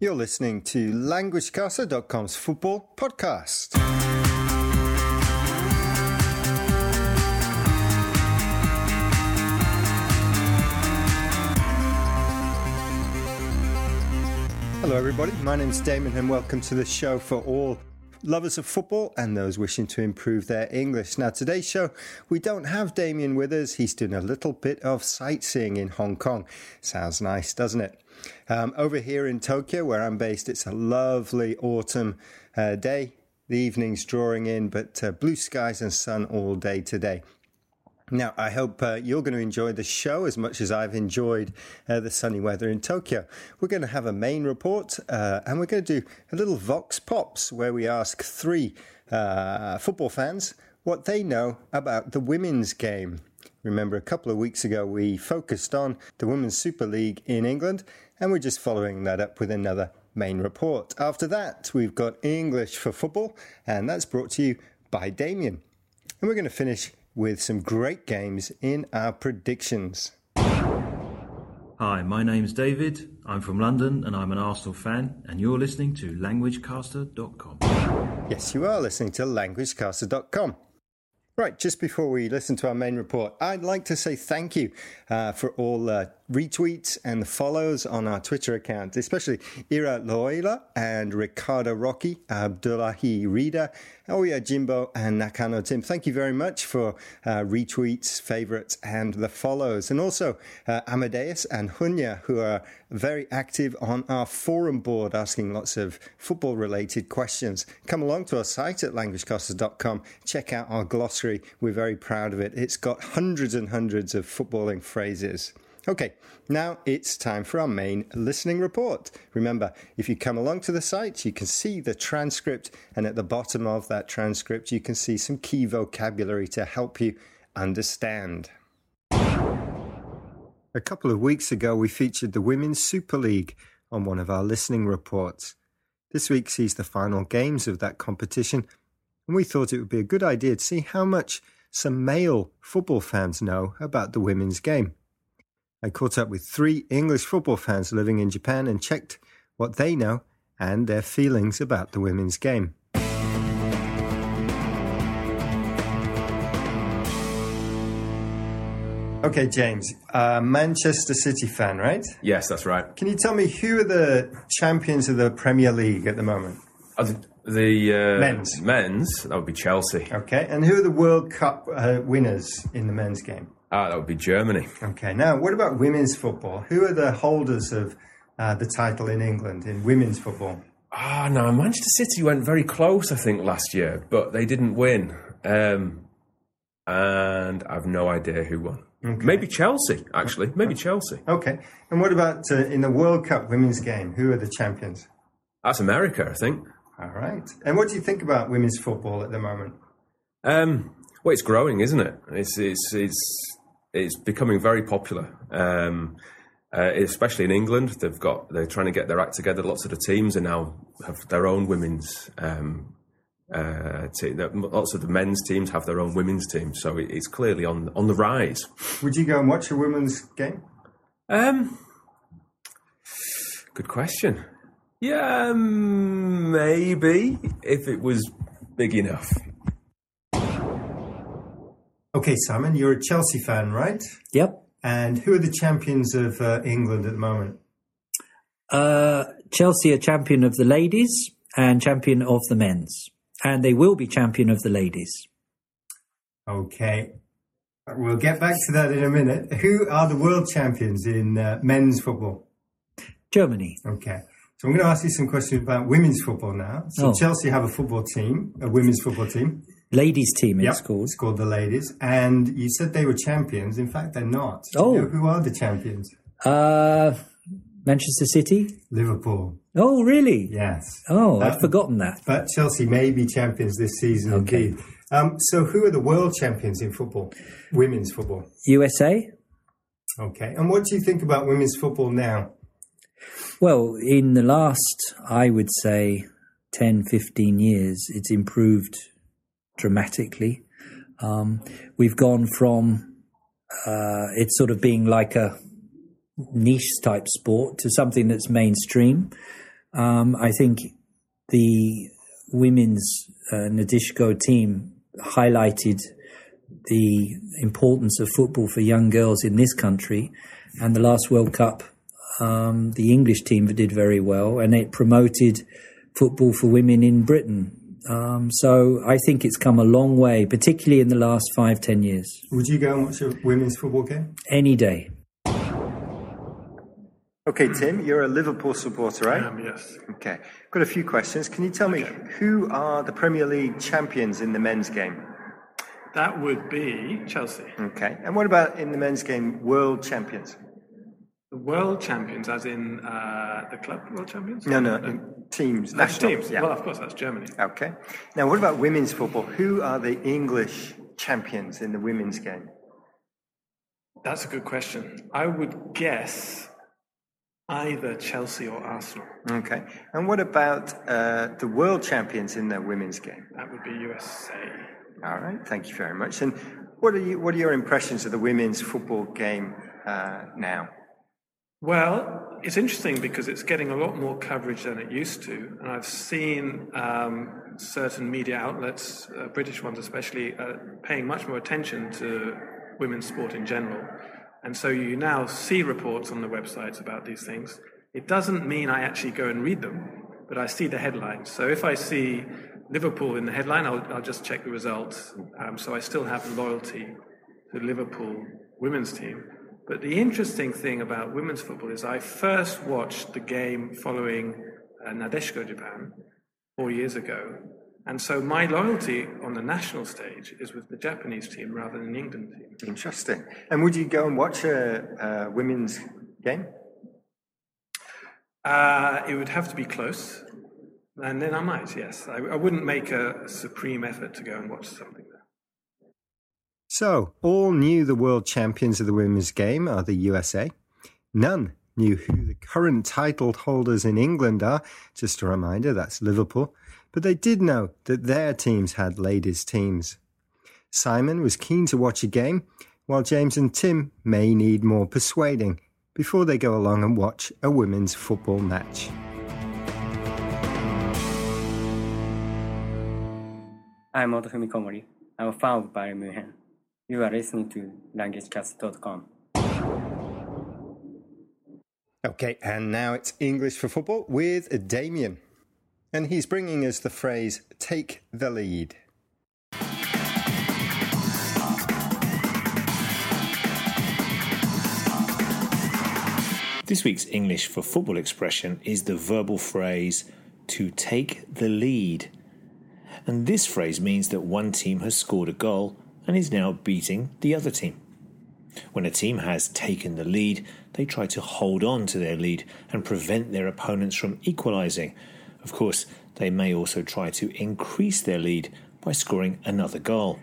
You're listening to LanguageCaster.com's football podcast. Hello, everybody. My name's Damon, and welcome to the show for all lovers of football and those wishing to improve their English. Now, today's show, we don't have Damien with us. He's doing a little bit of sightseeing in Hong Kong. Sounds nice, doesn't it? Um, over here in Tokyo, where I'm based, it's a lovely autumn uh, day. The evening's drawing in, but uh, blue skies and sun all day today. Now, I hope uh, you're going to enjoy the show as much as I've enjoyed uh, the sunny weather in Tokyo. We're going to have a main report uh, and we're going to do a little Vox Pops where we ask three uh, football fans what they know about the women's game. Remember, a couple of weeks ago we focused on the Women's Super League in England and we're just following that up with another main report. After that, we've got English for football and that's brought to you by Damien. And we're going to finish with some great games in our predictions. Hi, my name's David. I'm from London and I'm an Arsenal fan, and you're listening to LanguageCaster.com. Yes, you are listening to LanguageCaster.com. Right, just before we listen to our main report, I'd like to say thank you uh, for all uh, retweets and the follows on our Twitter account, especially Ira Loela and Ricardo Rocky, Abdullahi Rida, Oya Jimbo, and Nakano Tim. Thank you very much for uh, retweets, favorites, and the follows. And also uh, Amadeus and Hunya, who are very active on our forum board, asking lots of football related questions. Come along to our site at languagecasters.com, check out our glossary. We're very proud of it. It's got hundreds and hundreds of footballing phrases. Okay, now it's time for our main listening report. Remember, if you come along to the site, you can see the transcript, and at the bottom of that transcript, you can see some key vocabulary to help you understand. A couple of weeks ago, we featured the Women's Super League on one of our listening reports. This week sees the final games of that competition, and we thought it would be a good idea to see how much some male football fans know about the women's game. I caught up with three English football fans living in Japan and checked what they know and their feelings about the women's game. Okay, James, uh, Manchester City fan, right? Yes, that's right. Can you tell me who are the champions of the Premier League at the moment? Uh, the uh, Men's. men's that would be Chelsea. Okay, and who are the World Cup uh, winners in the men's game? Ah, that would be Germany. Okay, now what about women's football? Who are the holders of uh, the title in England in women's football? Ah, no, Manchester City went very close, I think, last year, but they didn't win. Um, and I've no idea who won. Maybe Chelsea, actually. Maybe Chelsea. Okay, and what about uh, in the World Cup women's game? Who are the champions? That's America, I think. All right, and what do you think about women's football at the moment? Um, well, it's growing, isn't it? It's it's it's it's becoming very popular. Um, uh, especially in England, they've got they're trying to get their act together. Lots of the teams are now have their own women's um, uh, team. Lots of the men's teams have their own women's teams, so it, it's clearly on on the rise. Would you go and watch a women's game? Um, good question. Yeah, um, maybe if it was big enough. Okay, Simon, you're a Chelsea fan, right? Yep. And who are the champions of uh, England at the moment? Uh, Chelsea are champion of the ladies and champion of the men's. And they will be champion of the ladies. Okay, we'll get back to that in a minute. Who are the world champions in uh, men's football? Germany. Okay. So I'm going to ask you some questions about women's football now. So Oh. Chelsea have a football team, a women's football team. Ladies team Yep, it's called. It's called the ladies. And you said they were champions. In fact, they're not. Do you Oh. know who are the champions? Uh, Manchester City. Liverpool. Oh, really? Yes. Oh, I'd forgotten that. But Chelsea may be champions this season Okay. indeed. Um, so who are the world champions in football? Women's football. USA? Okay. And what do you think about women's football now? Well, in the last, I would say, 10, 15 years, it's improved dramatically. Um, we've gone from uh, it sort of being like a niche type sport to something that's mainstream. Um, I think the women's uh, Nadeshiko team highlighted the importance of football for young girls in this country. And the last World Cup, um, the English team did very well, and it promoted football for women in Britain. Um, so I think it's come a long way, particularly in the last five, ten years. Would you go and watch a women's football game? Any day. Okay, Tim, you're a Liverpool supporter, right? Um, yes. Okay. Got a few questions. Can you tell me who are the Premier League champions in the men's game? That would be Chelsea. Okay. And what about in the men's game, world champions? The world champions, as in uh, the club world champions? No, no, in teams, That's national teams. Yeah. Well, of course, that's Germany. Okay. Now, what about women's football? Who are the English champions in the women's game? That's a good question. I would guess either Chelsea or Arsenal. Okay. And what about uh, the world champions in the women's game? That would be USA. All right. Thank you very much. And what are you? What are your impressions of the women's football game uh, now? Well, it's interesting because it's getting a lot more coverage than it used to. And I've seen um, certain media outlets, uh, British ones especially, uh, paying much more attention to women's sport in general. And so you now see reports on the websites about these things. It doesn't mean I actually go and read them, but I see the headlines. So if I see Liverpool in the headline, I'll, I'll just check the results. Um, so I still have loyalty to Liverpool women's team. But the interesting thing about women's football is I first watched the game following uh, Nadeshiko Japan four years ago. And so my loyalty on the national stage is with the Japanese team rather than the England team. Interesting. And would you go and watch a, a women's game? Uh, it would have to be close. And then I might, yes. I, I wouldn't make a supreme effort to go and watch something. So, all knew the world champions of the women's game are the USA. None knew who the current title holders in England are. Just a reminder, that's Liverpool. But they did know that their teams had ladies' teams. Simon was keen to watch a game, while James and Tim may need more persuading before they go along and watch a women's football match. I'm Motofumi Komori. I'm a fan of Bayern Munich. You are listening to LanguageCast.com. Okay, and now it's English for football with Damien. And he's bringing us the phrase, take the lead. This week's English for football expression is the verbal phrase to take the lead. And this phrase means that one team has scored a goal and is now beating the other team. When a team has taken the lead, they try to hold on to their lead and prevent their opponents from equalising. Of course, they may also try to increase their lead by scoring another goal.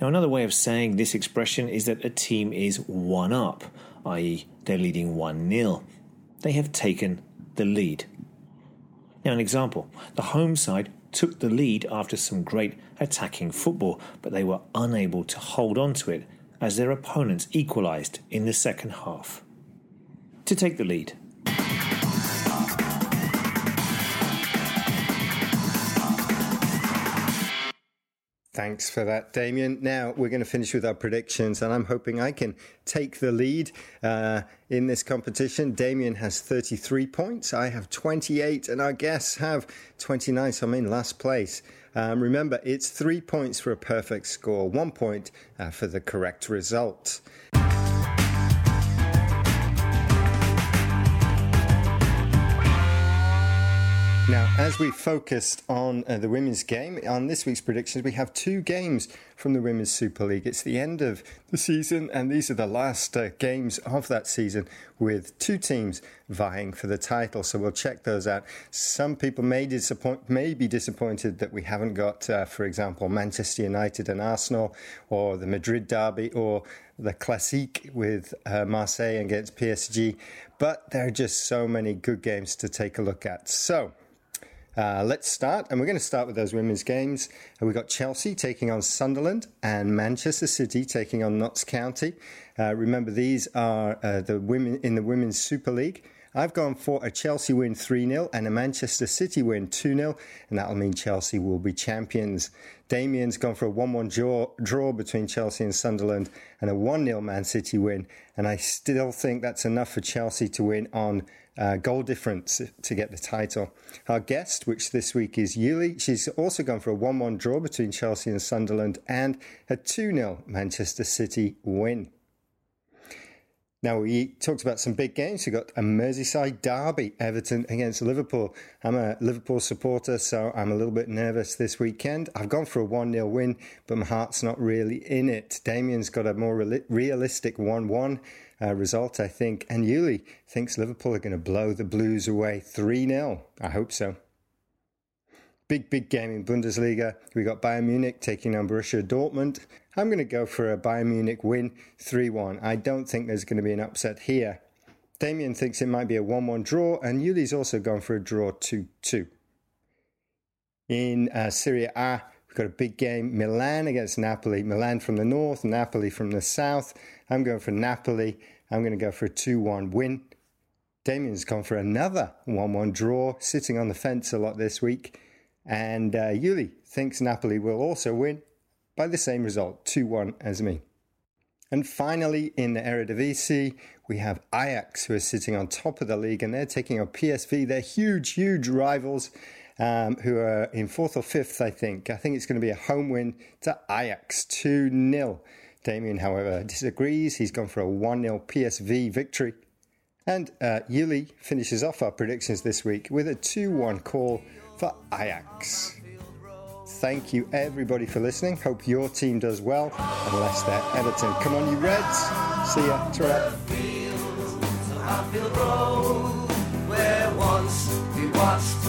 Now, another way of saying this expression is that a team is one up, i.e., they're leading 1 0. They have taken the lead. Now, an example the home side took the lead after some great attacking football, but they were unable to hold on to it as their opponents equalised in the second half. To take the lead. Thanks for that, Damien. Now we're going to finish with our predictions, and I'm hoping I can take the lead uh, in this competition. Damien has 33 points, I have 28, and our guests have 29, so I'm in last place. Um, remember, it's three points for a perfect score, one point uh, for the correct result. Now, as we focused on uh, the women's game, on this week's predictions, we have two games from the Women's Super League. It's the end of the season, and these are the last uh, games of that season with two teams vying for the title. So we'll check those out. Some people may, disappoint, may be disappointed that we haven't got, uh, for example, Manchester United and Arsenal, or the Madrid derby, or the Classique with uh, Marseille against PSG. But there are just so many good games to take a look at. So, uh, let's start, and we're going to start with those women's games. Uh, we've got Chelsea taking on Sunderland and Manchester City taking on Notts County. Uh, remember, these are uh, the women in the Women's Super League. I've gone for a Chelsea win 3 0 and a Manchester City win 2 0, and that'll mean Chelsea will be champions. Damien's gone for a 1 1 draw, draw between Chelsea and Sunderland and a 1 0 Man City win, and I still think that's enough for Chelsea to win on uh, goal difference to get the title. Our guest, which this week is Yuli, she's also gone for a 1 1 draw between Chelsea and Sunderland and a 2 0 Manchester City win. Now, we talked about some big games. We've got a Merseyside derby, Everton against Liverpool. I'm a Liverpool supporter, so I'm a little bit nervous this weekend. I've gone for a 1 0 win, but my heart's not really in it. Damien's got a more realistic 1 1 uh, result, I think. And Yuli thinks Liverpool are going to blow the Blues away 3 0. I hope so. Big, big game in Bundesliga. We got Bayern Munich taking on Borussia Dortmund. I'm going to go for a Bayern Munich win 3 1. I don't think there's going to be an upset here. Damien thinks it might be a 1 1 draw, and Yuli's also gone for a draw 2 2. In uh, Serie A, we've got a big game Milan against Napoli. Milan from the north, Napoli from the south. I'm going for Napoli. I'm going to go for a 2 1 win. Damien's gone for another 1 1 draw, sitting on the fence a lot this week. And uh, Yuli thinks Napoli will also win by the same result, 2 1 as me. And finally, in the Eredivisie, we have Ajax, who are sitting on top of the league, and they're taking on PSV. They're huge, huge rivals um, who are in fourth or fifth, I think. I think it's going to be a home win to Ajax, 2 0. Damien, however, disagrees. He's gone for a 1 0 PSV victory. And uh, Yuli finishes off our predictions this week with a 2 1 call for Ajax. Thank you, everybody, for listening. Hope your team does well, unless they're Everton. Come on, you Reds. See ya. ta